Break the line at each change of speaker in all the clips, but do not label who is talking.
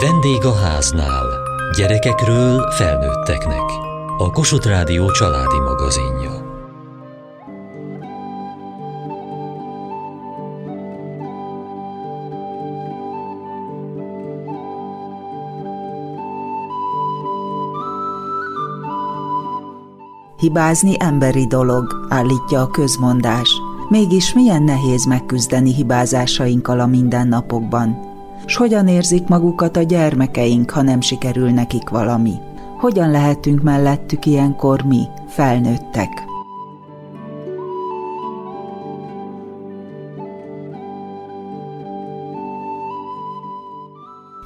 Vendég a háznál. Gyerekekről felnőtteknek. A Kossuth Rádió családi magazinja.
Hibázni emberi dolog, állítja a közmondás. Mégis milyen nehéz megküzdeni hibázásainkkal a mindennapokban s hogyan érzik magukat a gyermekeink, ha nem sikerül nekik valami. Hogyan lehetünk mellettük ilyenkor mi, felnőttek?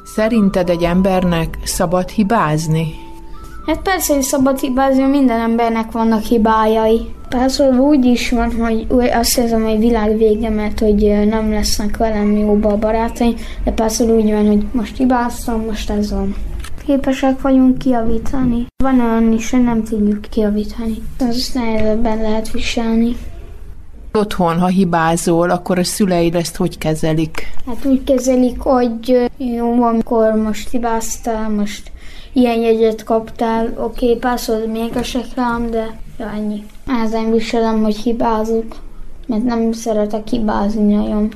Szerinted egy embernek szabad hibázni?
Hát persze, hogy szabad hibázni, minden embernek vannak hibájai. Persze úgy is van, hogy azt érzem, hogy világ vége, mert hogy nem lesznek velem jóba a barátaim, de persze úgy van, hogy most hibáztam, most ez van. Képesek vagyunk kiavítani. Van olyan is, nem tudjuk kiavítani. Az nehezebben lehet viselni.
Otthon, ha hibázol, akkor a szüleid ezt hogy kezelik?
Hát úgy kezelik, hogy jó, amikor most hibáztál, most ilyen jegyet kaptál, oké, okay, pászol még esek rám, de ja, ennyi. Ezen viselem, hogy hibázok, mert nem szeretek hibázni nagyon.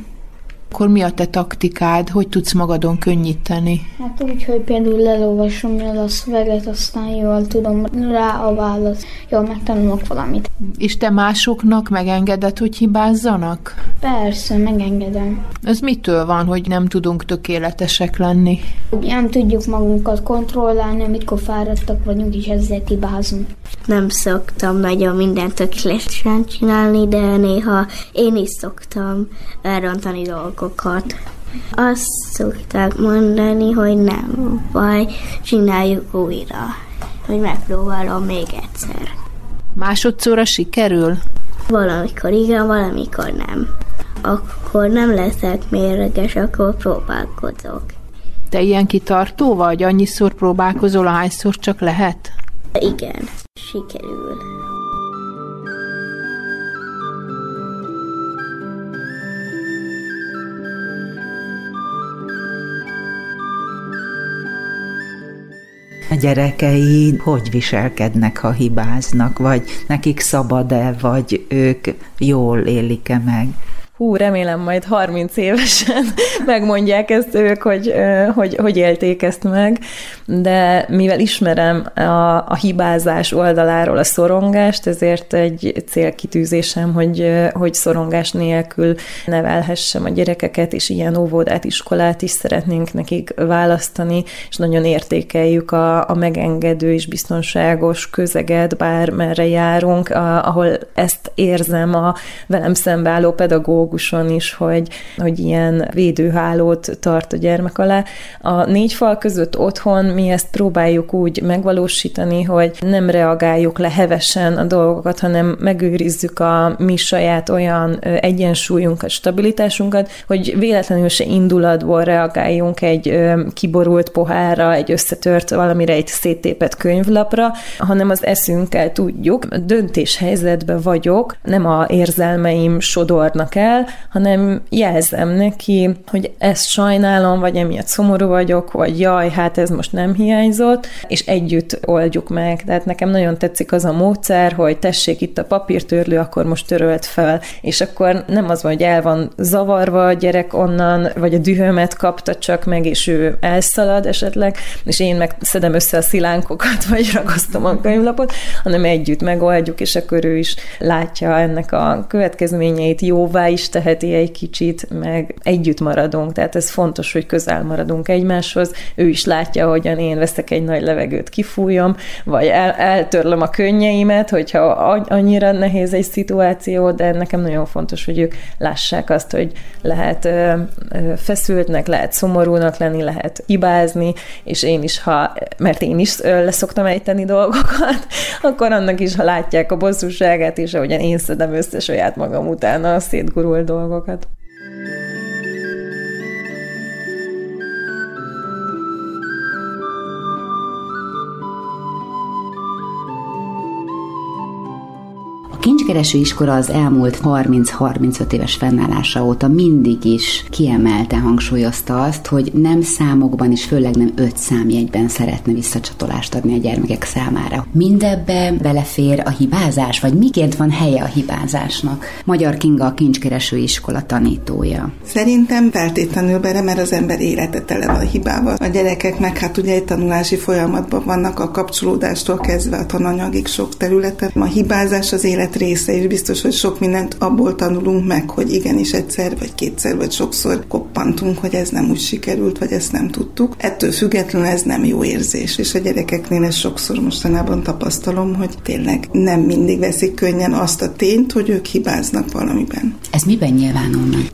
Akkor mi a te taktikád? Hogy tudsz magadon könnyíteni?
Hát úgy, hogy például lelolvasom el a szöveget, aztán jól tudom rá a választ. Jól megtanulok valamit.
És te másoknak megengeded, hogy hibázzanak?
Persze, megengedem.
Ez mitől van, hogy nem tudunk tökéletesek lenni?
Nem tudjuk magunkat kontrollálni, amikor fáradtak vagyunk, és ezzel hibázunk.
Nem szoktam nagyon mindent tökéletesen csinálni, de néha én is szoktam elrontani dolgokat dolgokat. Azt szokták mondani, hogy nem baj, csináljuk újra, hogy megpróbálom még egyszer.
Másodszorra sikerül?
Valamikor igen, valamikor nem. Akkor nem leszek mérges, akkor próbálkozok.
Te ilyen kitartó vagy? Annyiszor próbálkozol, ahányszor csak lehet?
Igen, sikerül.
Gyerekei hogy viselkednek, ha hibáznak, vagy nekik szabad-e, vagy ők jól élik-e meg?
Hú, remélem majd 30 évesen megmondják ezt ők, hogy, hogy hogy élték ezt meg, de mivel ismerem a, a hibázás oldaláról a szorongást, ezért egy célkitűzésem, hogy, hogy szorongás nélkül nevelhessem a gyerekeket, és ilyen óvodát, iskolát is szeretnénk nekik választani, és nagyon értékeljük a, a megengedő és biztonságos közeget, bármerre járunk, a, ahol ezt érzem a velem szembeálló pedagógus pedagóguson is, hogy, hogy ilyen védőhálót tart a gyermek alá. A négy fal között otthon mi ezt próbáljuk úgy megvalósítani, hogy nem reagáljuk le hevesen a dolgokat, hanem megőrizzük a mi saját olyan egyensúlyunkat, stabilitásunkat, hogy véletlenül se indulatból reagáljunk egy kiborult pohárra, egy összetört valamire, egy széttépet könyvlapra, hanem az eszünkkel tudjuk. Döntéshelyzetben vagyok, nem a érzelmeim sodornak el, hanem jelzem neki, hogy ezt sajnálom, vagy emiatt szomorú vagyok, vagy jaj, hát ez most nem hiányzott, és együtt oldjuk meg. Tehát nekem nagyon tetszik az a módszer, hogy tessék itt a papírtörlő, akkor most törölt fel, és akkor nem az van, hogy el van zavarva a gyerek onnan, vagy a dühömet kapta csak meg, és ő elszalad esetleg, és én meg szedem össze a szilánkokat, vagy ragasztom a könyvlapot, hanem együtt megoldjuk, és akkor ő is látja ennek a következményeit, jóvá is teheti egy kicsit, meg együtt maradunk, tehát ez fontos, hogy közel maradunk egymáshoz. Ő is látja, hogyan én veszek egy nagy levegőt, kifújom, vagy el, eltörlöm a könnyeimet, hogyha annyira nehéz egy szituáció, de nekem nagyon fontos, hogy ők lássák azt, hogy lehet feszültnek, lehet szomorúnak lenni, lehet hibázni, és én is, ha, mert én is leszoktam ejteni dolgokat, akkor annak is, ha látják a bosszúságát, és ahogyan én szedem össze saját magam utána a szétgurul dolgokat.
Kincskereső iskola az elmúlt 30-35 éves fennállása óta mindig is kiemelte hangsúlyozta azt, hogy nem számokban és főleg nem öt számjegyben szeretne visszacsatolást adni a gyermekek számára. Mindebbe belefér a hibázás, vagy miként van helye a hibázásnak? Magyar Kinga a kincskereső iskola tanítója.
Szerintem feltétlenül bele, mert az ember élete tele van a hibával. A gyerekek meg hát ugye egy tanulási folyamatban vannak a kapcsolódástól kezdve a tananyagig sok területen. A hibázás az élet része, és biztos, hogy sok mindent abból tanulunk meg, hogy igenis egyszer, vagy kétszer, vagy sokszor koppantunk, hogy ez nem úgy sikerült, vagy ezt nem tudtuk. Ettől függetlenül ez nem jó érzés, és a gyerekeknél ez sokszor mostanában tapasztalom, hogy tényleg nem mindig veszik könnyen azt a tényt, hogy ők hibáznak valamiben.
Ez miben nyilvánul meg?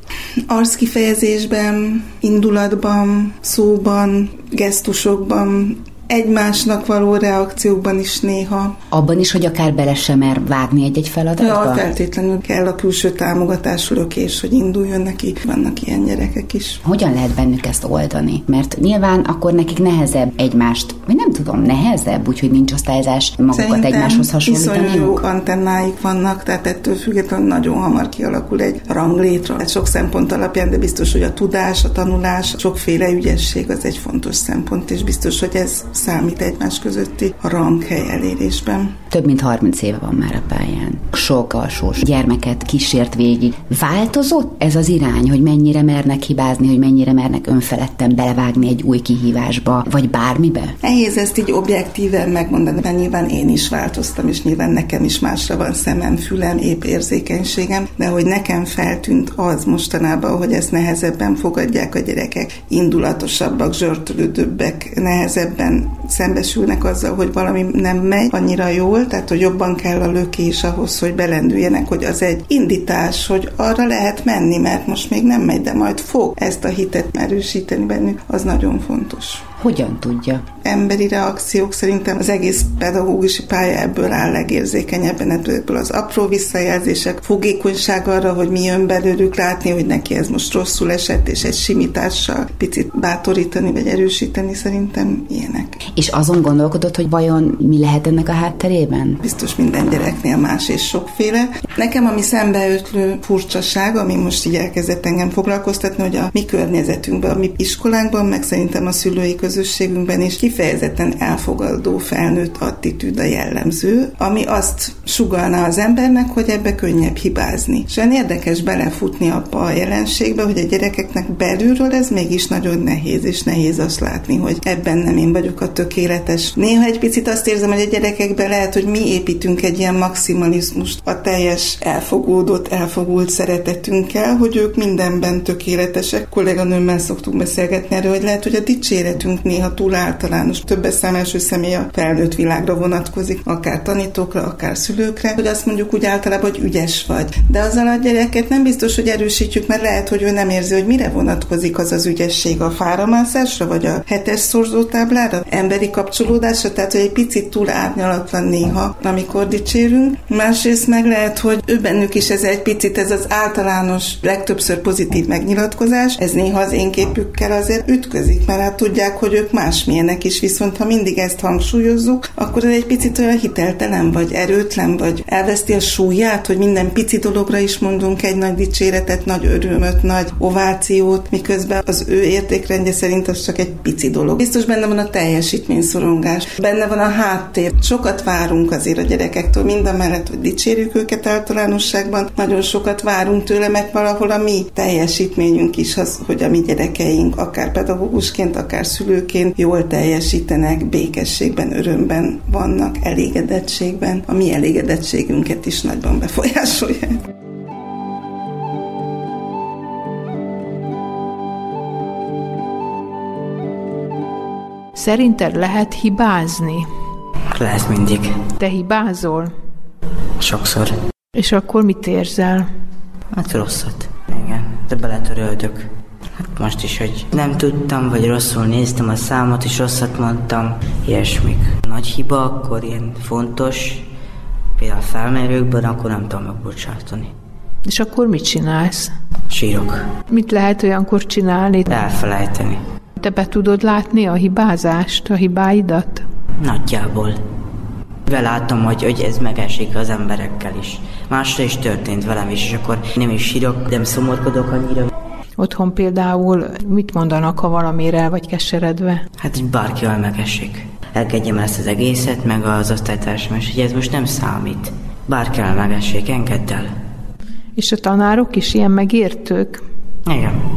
Arckifejezésben, indulatban, szóban, gesztusokban, egymásnak való reakciókban is néha.
Abban is, hogy akár bele sem mer vágni egy-egy feladatba?
Ja, feltétlenül kell a külső támogatás, lökés, hogy induljon neki. Vannak ilyen gyerekek is.
Hogyan lehet bennük ezt oldani? Mert nyilván akkor nekik nehezebb egymást, vagy nem tudom, nehezebb, úgyhogy nincs osztályzás magukat Szerintem egymáshoz hasonlítani.
jó antennáik vannak, tehát ettől függetlenül nagyon hamar kialakul egy ranglétra. Ez sok szempont alapján, de biztos, hogy a tudás, a tanulás, sokféle ügyesség az egy fontos szempont, és biztos, hogy ez számít egymás közötti ranghely elérésben.
Több mint 30 éve van már a pályán. Sok alsós gyermeket kísért végig. Változott ez az irány, hogy mennyire mernek hibázni, hogy mennyire mernek önfeledten belevágni egy új kihívásba, vagy bármibe?
Nehéz ezt így objektíven megmondani, mert nyilván én is változtam, és nyilván nekem is másra van szemem, fülem, épp érzékenységem, de hogy nekem feltűnt az mostanában, hogy ezt nehezebben fogadják a gyerekek, indulatosabbak, zsörtölődőbbek, nehezebben szembesülnek azzal, hogy valami nem megy annyira jól, tehát hogy jobban kell a lökés ahhoz, hogy belendüljenek, hogy az egy indítás, hogy arra lehet menni, mert most még nem megy, de majd fog ezt a hitet erősíteni bennük, az nagyon fontos.
Hogyan tudja?
Emberi reakciók szerintem az egész pedagógusi pálya ebből áll legérzékenyebben, ebből az apró visszajelzések, fogékonyság arra, hogy mi jön belőlük látni, hogy neki ez most rosszul esett, és egy simítással picit bátorítani vagy erősíteni, szerintem ilyenek.
És azon gondolkodott, hogy vajon mi lehet ennek a hátterében?
Biztos minden gyereknél más és sokféle. Nekem, ami szembeötlő furcsaság, ami most így elkezdett engem foglalkoztatni, hogy a mi környezetünkben, a mi iskolánkban, meg szerintem a szülői közösségünkben is kifejezetten elfogadó felnőtt attitűd a jellemző, ami azt sugalná az embernek, hogy ebbe könnyebb hibázni. És olyan érdekes belefutni abba a jelenségbe, hogy a gyerekeknek belülről ez mégis nagyon nehéz, és nehéz azt látni, hogy ebben nem én vagyok a tökéletes. Néha egy picit azt érzem, hogy a gyerekekben lehet, hogy mi építünk egy ilyen maximalizmust a teljes elfogódott, elfogult szeretetünkkel, hogy ők mindenben tökéletesek. Kolléganőmmel szoktuk beszélgetni erről, hogy lehet, hogy a dicséretünk néha túl általános, többes szám személy a felnőtt világra vonatkozik, akár tanítókra, akár szülőkre, hogy azt mondjuk úgy általában, hogy ügyes vagy. De azzal a gyereket nem biztos, hogy erősítjük, mert lehet, hogy ő nem érzi, hogy mire vonatkozik az az ügyesség. A fáramászásra, vagy a hetes szorzótáblára, emberi kapcsolódásra, tehát hogy egy picit túl árnyalatlan néha, amikor dicsérünk. Másrészt meg lehet, hogy ő bennük is ez egy picit, ez az általános, legtöbbször pozitív megnyilatkozás, ez néha az én képükkel azért ütközik, mert hát tudják, hogy ők másmilyenek is, viszont ha mindig ezt hangsúlyozzuk, akkor ez egy picit olyan hiteltelen, vagy erőtlen, vagy elveszti a súlyát, hogy minden pici dologra is mondunk egy nagy dicséretet, nagy örömöt, nagy ovációt, miközben az ő értékrendje szerint az csak egy pici dolog. Biztos benne van a teljesítményszorongás, benne van a háttér. Sokat várunk azért a gyerekektől, mind a mellett, hogy dicsérjük őket általánosságban, nagyon sokat várunk tőle, mert valahol a mi teljesítményünk is az, hogy a mi gyerekeink, akár pedagógusként, akár szülőként jól teljesítenek, békességben, örömben vannak, elégedettségben. A mi elégedettségünket is nagyban befolyásolják.
Szerinted lehet hibázni?
Lehet mindig.
Te hibázol?
Sokszor.
És akkor mit érzel?
Hát rosszat. Igen, de beletöröldök. Hát most is, hogy nem tudtam, vagy rosszul néztem a számot, és rosszat mondtam, ilyesmik. Nagy hiba, akkor ilyen fontos, például a felmérőkben, akkor nem tudom megbocsátani.
És akkor mit csinálsz?
Sírok.
Mit lehet olyankor csinálni?
Elfelejteni.
Te be tudod látni a hibázást, a hibáidat?
Nagyjából. Belátom, hogy, hogy ez megesik az emberekkel is. Másra is történt velem is, és akkor nem is sírok, nem szomorkodok annyira.
Otthon például mit mondanak, ha valamire vagy keseredve?
Hát, hogy bárkivel megesik. Elkedjem ezt az egészet, meg az osztálytársam, és hogy ez most nem számít. Bárkivel megessék, engedd el.
És a tanárok is ilyen megértők?
Igen.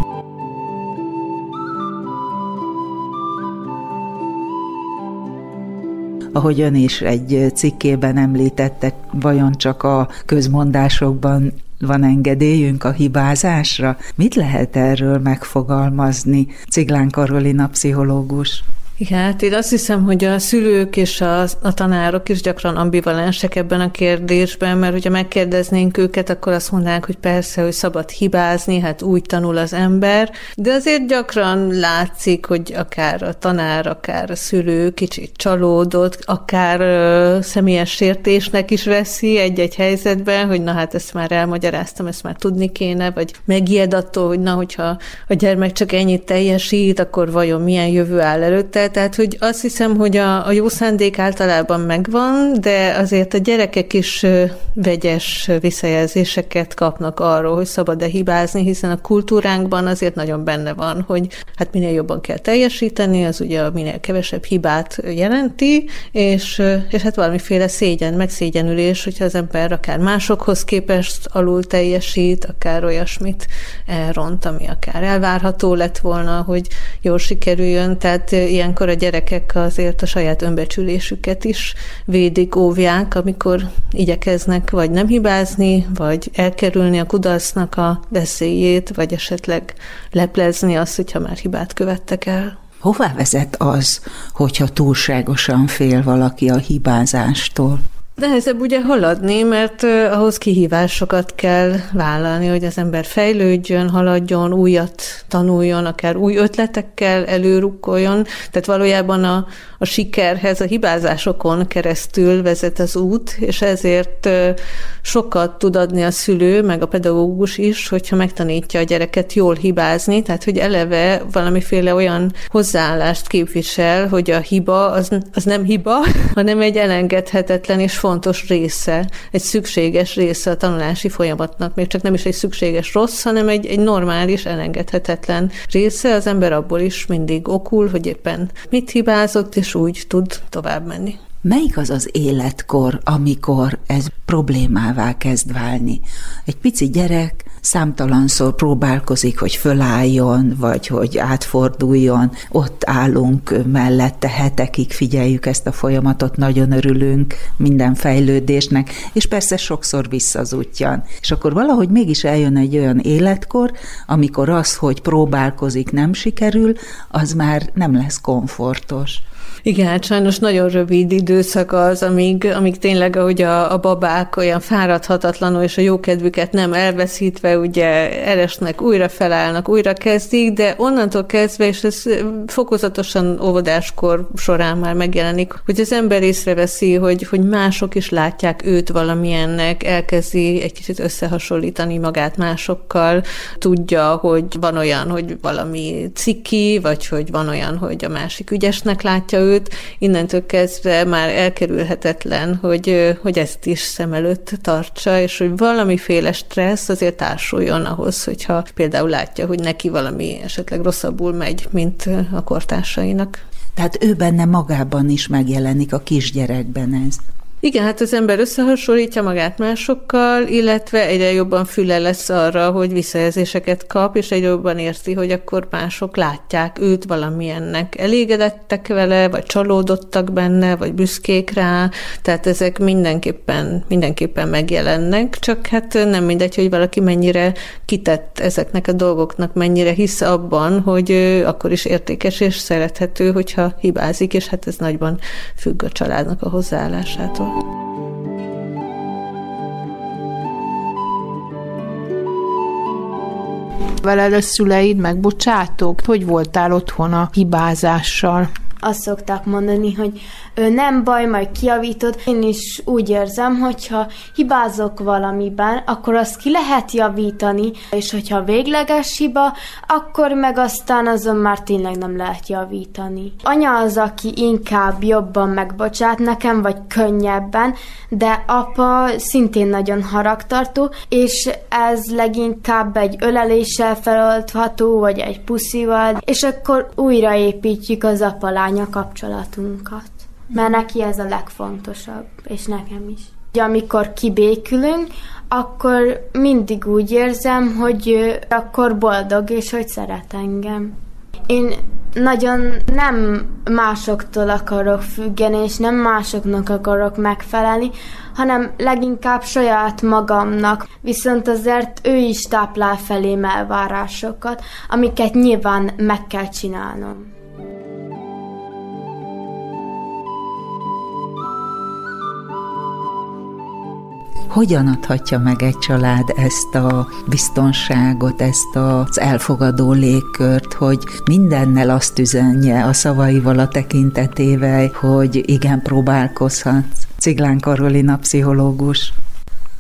ahogy ön is egy cikkében említette, vajon csak a közmondásokban van engedélyünk a hibázásra? Mit lehet erről megfogalmazni? Ciglán Karolina pszichológus.
Igen, hát én azt hiszem, hogy a szülők és a, a tanárok is gyakran ambivalensek ebben a kérdésben, mert hogyha megkérdeznénk őket, akkor azt mondanák, hogy persze, hogy szabad hibázni, hát úgy tanul az ember, de azért gyakran látszik, hogy akár a tanár, akár a szülő kicsit csalódott, akár ö, személyes sértésnek is veszi egy-egy helyzetben, hogy na hát ezt már elmagyaráztam, ezt már tudni kéne, vagy megijed attól, hogy na, hogyha a gyermek csak ennyit teljesít, akkor vajon milyen jövő áll előtte, tehát hogy azt hiszem, hogy a, a jó szándék általában megvan, de azért a gyerekek is vegyes visszajelzéseket kapnak arról, hogy szabad-e hibázni, hiszen a kultúránkban azért nagyon benne van, hogy hát minél jobban kell teljesíteni, az ugye minél kevesebb hibát jelenti, és, és hát valamiféle szégyen, megszégyenülés, hogyha az ember akár másokhoz képest alul teljesít, akár olyasmit elront, ami akár elvárható lett volna, hogy jól sikerüljön, tehát ilyenkor ilyenkor a gyerekek azért a saját önbecsülésüket is védik, óvják, amikor igyekeznek vagy nem hibázni, vagy elkerülni a kudarcnak a veszélyét, vagy esetleg leplezni azt, hogyha már hibát követtek el.
Hová vezet az, hogyha túlságosan fél valaki a hibázástól?
Nehezebb ugye haladni, mert ahhoz kihívásokat kell vállalni, hogy az ember fejlődjön, haladjon, újat tanuljon, akár új ötletekkel előrukkoljon. Tehát valójában a, a sikerhez a hibázásokon keresztül vezet az út, és ezért sokat tud adni a szülő, meg a pedagógus is, hogyha megtanítja a gyereket jól hibázni, tehát hogy eleve valamiféle olyan hozzáállást képvisel, hogy a hiba az, az nem hiba, hanem egy elengedhetetlen és fontos része, egy szükséges része a tanulási folyamatnak, még csak nem is egy szükséges rossz, hanem egy, egy normális, elengedhetetlen része. Az ember abból is mindig okul, hogy éppen mit hibázott, és úgy tud tovább menni.
Melyik az az életkor, amikor ez problémává kezd válni? Egy pici gyerek számtalanszor próbálkozik, hogy fölálljon, vagy hogy átforduljon. Ott állunk mellette, hetekig figyeljük ezt a folyamatot, nagyon örülünk minden fejlődésnek, és persze sokszor visszazutjan. És akkor valahogy mégis eljön egy olyan életkor, amikor az, hogy próbálkozik, nem sikerül, az már nem lesz komfortos.
Igen, hát sajnos nagyon rövid időszak az, amíg, amíg tényleg, ahogy a, a babák olyan fáradhatatlanul, és a jókedvüket nem elveszítve, ugye eresnek, újra felállnak, újra kezdik, de onnantól kezdve, és ez fokozatosan óvodáskor során már megjelenik, hogy az ember észreveszi, hogy, hogy mások is látják őt valamilyennek, elkezdi egy kicsit összehasonlítani magát másokkal, tudja, hogy van olyan, hogy valami ciki, vagy hogy van olyan, hogy a másik ügyesnek látja őt, őt, innentől kezdve már elkerülhetetlen, hogy, hogy ezt is szem előtt tartsa, és hogy valamiféle stressz azért társuljon ahhoz, hogyha például látja, hogy neki valami esetleg rosszabbul megy, mint a kortársainak.
Tehát ő benne magában is megjelenik a kisgyerekben ez.
Igen, hát az ember összehasonlítja magát másokkal, illetve egyre jobban füle lesz arra, hogy visszajelzéseket kap, és egyre jobban érti, hogy akkor mások látják őt valamilyennek. Elégedettek vele, vagy csalódottak benne, vagy büszkék rá, tehát ezek mindenképpen, mindenképpen megjelennek, csak hát nem mindegy, hogy valaki mennyire kitett ezeknek a dolgoknak, mennyire hisz abban, hogy akkor is értékes és szerethető, hogyha hibázik, és hát ez nagyban függ a családnak a hozzáállásától.
Veled a szüleid megbocsátók? Hogy voltál otthon a hibázással?
Azt szokták mondani, hogy nem baj, majd kiavítod. Én is úgy érzem, hogyha hibázok valamiben, akkor azt ki lehet javítani, és hogyha végleges hiba, akkor meg aztán azon már tényleg nem lehet javítani. Anya az, aki inkább jobban megbocsát nekem, vagy könnyebben, de apa szintén nagyon haragtartó, és ez leginkább egy öleléssel feloldható, vagy egy puszival, és akkor újraépítjük az apa-lánya kapcsolatunkat. Mert neki ez a legfontosabb, és nekem is. Amikor kibékülünk, akkor mindig úgy érzem, hogy akkor boldog, és hogy szeret engem. Én nagyon nem másoktól akarok függeni, és nem másoknak akarok megfelelni, hanem leginkább saját magamnak. Viszont azért ő is táplál felém elvárásokat, amiket nyilván meg kell csinálnom.
Hogyan adhatja meg egy család ezt a biztonságot, ezt az elfogadó légkört, hogy mindennel azt üzenje a szavaival, a tekintetével, hogy igen, próbálkozhatsz. Ciglán Karolina pszichológus.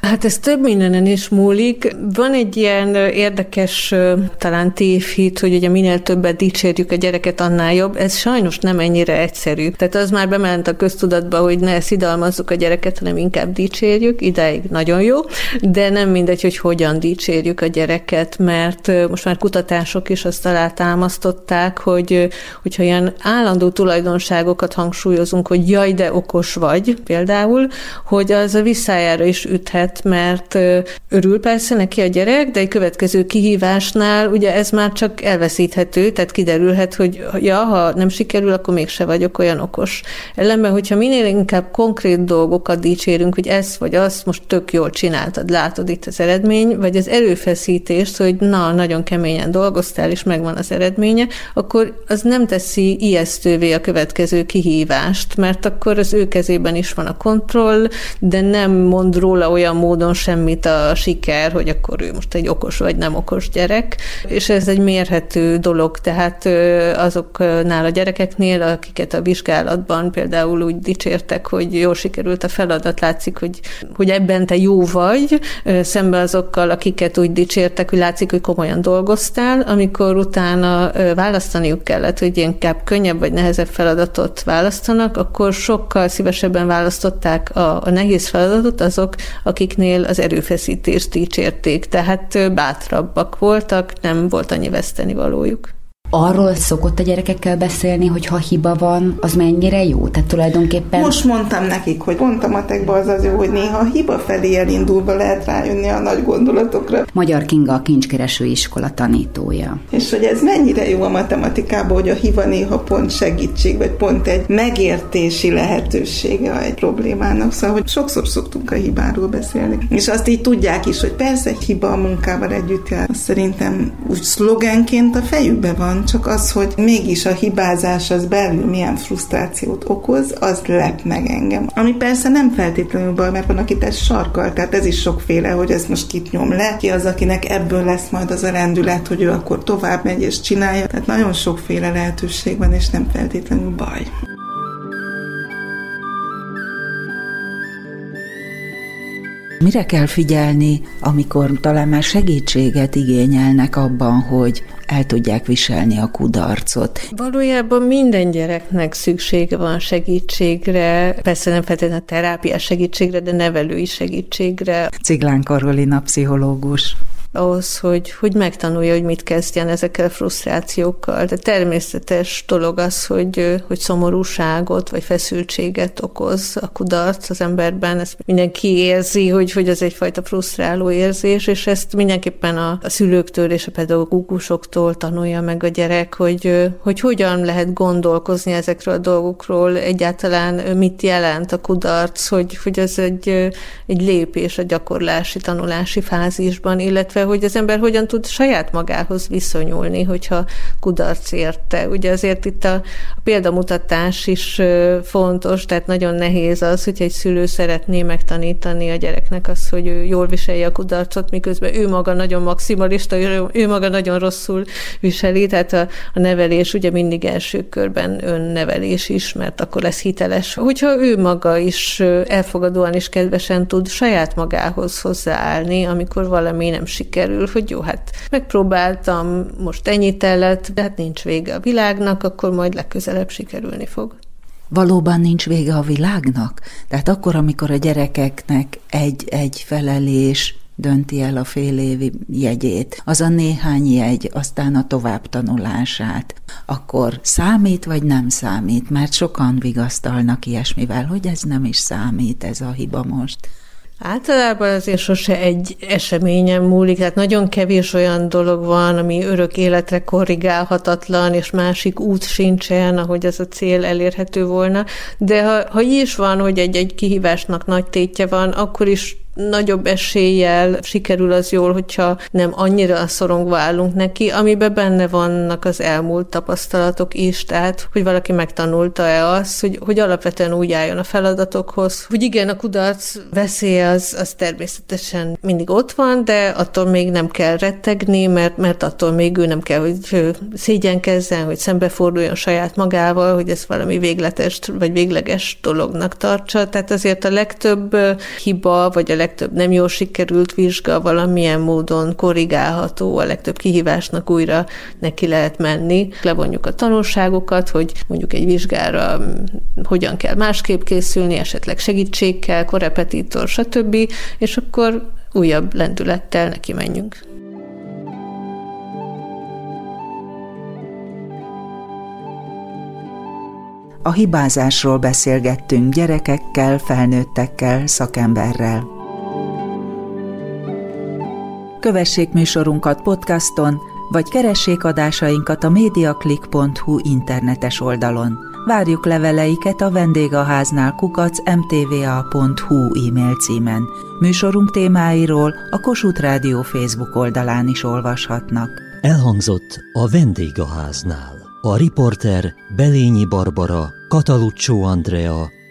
Hát ez több mindenen is múlik. Van egy ilyen érdekes talán tévhit, hogy ugye minél többet dicsérjük a gyereket, annál jobb. Ez sajnos nem ennyire egyszerű. Tehát az már bement a köztudatba, hogy ne szidalmazzuk a gyereket, hanem inkább dicsérjük. Ideig nagyon jó, de nem mindegy, hogy hogyan dicsérjük a gyereket, mert most már kutatások is azt alátámasztották, hogy hogyha ilyen állandó tulajdonságokat hangsúlyozunk, hogy jaj, de okos vagy például, hogy az a visszájára is üthet lehet, mert örül persze neki a gyerek, de egy következő kihívásnál ugye ez már csak elveszíthető, tehát kiderülhet, hogy ja, ha nem sikerül, akkor mégse vagyok olyan okos. Ellenben, hogyha minél inkább konkrét dolgokat dicsérünk, hogy ezt vagy azt most tök jól csináltad, látod itt az eredmény, vagy az erőfeszítést, hogy na, nagyon keményen dolgoztál, és megvan az eredménye, akkor az nem teszi ijesztővé a következő kihívást, mert akkor az ő kezében is van a kontroll, de nem mond róla olyan módon semmit a siker, hogy akkor ő most egy okos vagy nem okos gyerek, és ez egy mérhető dolog, tehát azoknál a gyerekeknél, akiket a vizsgálatban például úgy dicsértek, hogy jól sikerült a feladat, látszik, hogy, hogy ebben te jó vagy, szemben azokkal, akiket úgy dicsértek, hogy látszik, hogy komolyan dolgoztál, amikor utána választaniuk kellett, hogy inkább könnyebb vagy nehezebb feladatot választanak, akkor sokkal szívesebben választották a, a nehéz feladatot azok, akik akiknél az erőfeszítést dicsérték, tehát bátrabbak voltak, nem volt annyi vesztenivalójuk.
Arról szokott a gyerekekkel beszélni, hogy ha hiba van, az mennyire jó? Tehát tulajdonképpen...
Most mondtam nekik, hogy pont a matekban az az jó, hogy néha a hiba felé elindulva lehet rájönni a nagy gondolatokra.
Magyar Kinga a kincskereső iskola tanítója.
És hogy ez mennyire jó a matematikában, hogy a hiba néha pont segítség, vagy pont egy megértési lehetősége egy problémának. Szóval, hogy sokszor szoktunk a hibáról beszélni. És azt így tudják is, hogy persze hiba a munkával együtt jár. Azt szerintem úgy szlogenként a fejükbe van, csak az, hogy mégis a hibázás az belül milyen frusztrációt okoz, az lep meg engem. Ami persze nem feltétlenül baj, mert van, akit ez sarkal, tehát ez is sokféle, hogy ez most kit nyom le, ki az, akinek ebből lesz majd az a rendület, hogy ő akkor tovább megy és csinálja. Tehát nagyon sokféle lehetőség van, és nem feltétlenül baj.
Mire kell figyelni, amikor talán már segítséget igényelnek abban, hogy el tudják viselni a kudarcot?
Valójában minden gyereknek szüksége van segítségre, persze nem feltétlenül a terápiás segítségre, de nevelői segítségre.
Ciglán Karolina pszichológus
ahhoz, hogy, hogy megtanulja, hogy mit kezdjen ezekkel a frusztrációkkal. De természetes dolog az, hogy, hogy szomorúságot vagy feszültséget okoz a kudarc az emberben. Ezt mindenki érzi, hogy, hogy ez egyfajta frusztráló érzés, és ezt mindenképpen a, a szülőktől és a pedagógusoktól tanulja meg a gyerek, hogy, hogy hogyan lehet gondolkozni ezekről a dolgokról, egyáltalán mit jelent a kudarc, hogy, hogy ez egy, egy lépés a gyakorlási, tanulási fázisban, illetve illetve hogy az ember hogyan tud saját magához viszonyulni, hogyha kudarc érte. Ugye azért itt a, a példamutatás is fontos, tehát nagyon nehéz az, hogy egy szülő szeretné megtanítani a gyereknek azt, hogy ő jól viselje a kudarcot, miközben ő maga nagyon maximalista, ő, ő maga nagyon rosszul viseli, tehát a, a nevelés ugye mindig első körben önnevelés is, mert akkor lesz hiteles. Hogyha ő maga is elfogadóan és kedvesen tud saját magához hozzáállni, amikor valami nem sikerül, hogy jó, hát megpróbáltam, most ennyit lett, de hát nincs vége a világnak, akkor majd legközelebb sikerülni fog
valóban nincs vége a világnak? Tehát akkor, amikor a gyerekeknek egy-egy felelés dönti el a fél évi jegyét, az a néhány jegy, aztán a továbbtanulását, akkor számít vagy nem számít? Mert sokan vigasztalnak ilyesmivel, hogy ez nem is számít, ez a hiba most.
Általában azért sose egy eseményen múlik, tehát nagyon kevés olyan dolog van, ami örök életre korrigálhatatlan, és másik út sincsen, ahogy ez a cél elérhető volna. De ha, ha így is van, hogy egy-egy kihívásnak nagy tétje van, akkor is nagyobb eséllyel sikerül az jól, hogyha nem annyira szorongva állunk neki, amiben benne vannak az elmúlt tapasztalatok is, tehát hogy valaki megtanulta-e azt, hogy, hogy alapvetően úgy álljon a feladatokhoz, hogy igen, a kudarc veszélye az, az természetesen mindig ott van, de attól még nem kell rettegni, mert, mert attól még ő nem kell, hogy szégyenkezzen, hogy szembeforduljon saját magával, hogy ez valami végletes vagy végleges dolognak tartsa. Tehát azért a legtöbb hiba, vagy a legtöbb nem jól sikerült vizsga valamilyen módon korrigálható, a legtöbb kihívásnak újra neki lehet menni. Levonjuk a tanulságokat, hogy mondjuk egy vizsgára hogyan kell másképp készülni, esetleg segítségkel, korepetitor, stb., és akkor újabb lendülettel neki menjünk.
A hibázásról beszélgettünk gyerekekkel, felnőttekkel, szakemberrel. Kövessék műsorunkat podcaston, vagy keressék adásainkat a mediaclick.hu internetes oldalon. Várjuk leveleiket a vendégháznál kukac mtva.hu e-mail címen. Műsorunk témáiról a Kossuth Rádió Facebook oldalán is olvashatnak.
Elhangzott a vendégháznál. A riporter Belényi Barbara, Kataluccio Andrea,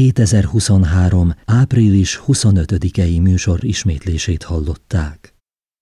2023. április 25-i műsor ismétlését hallották.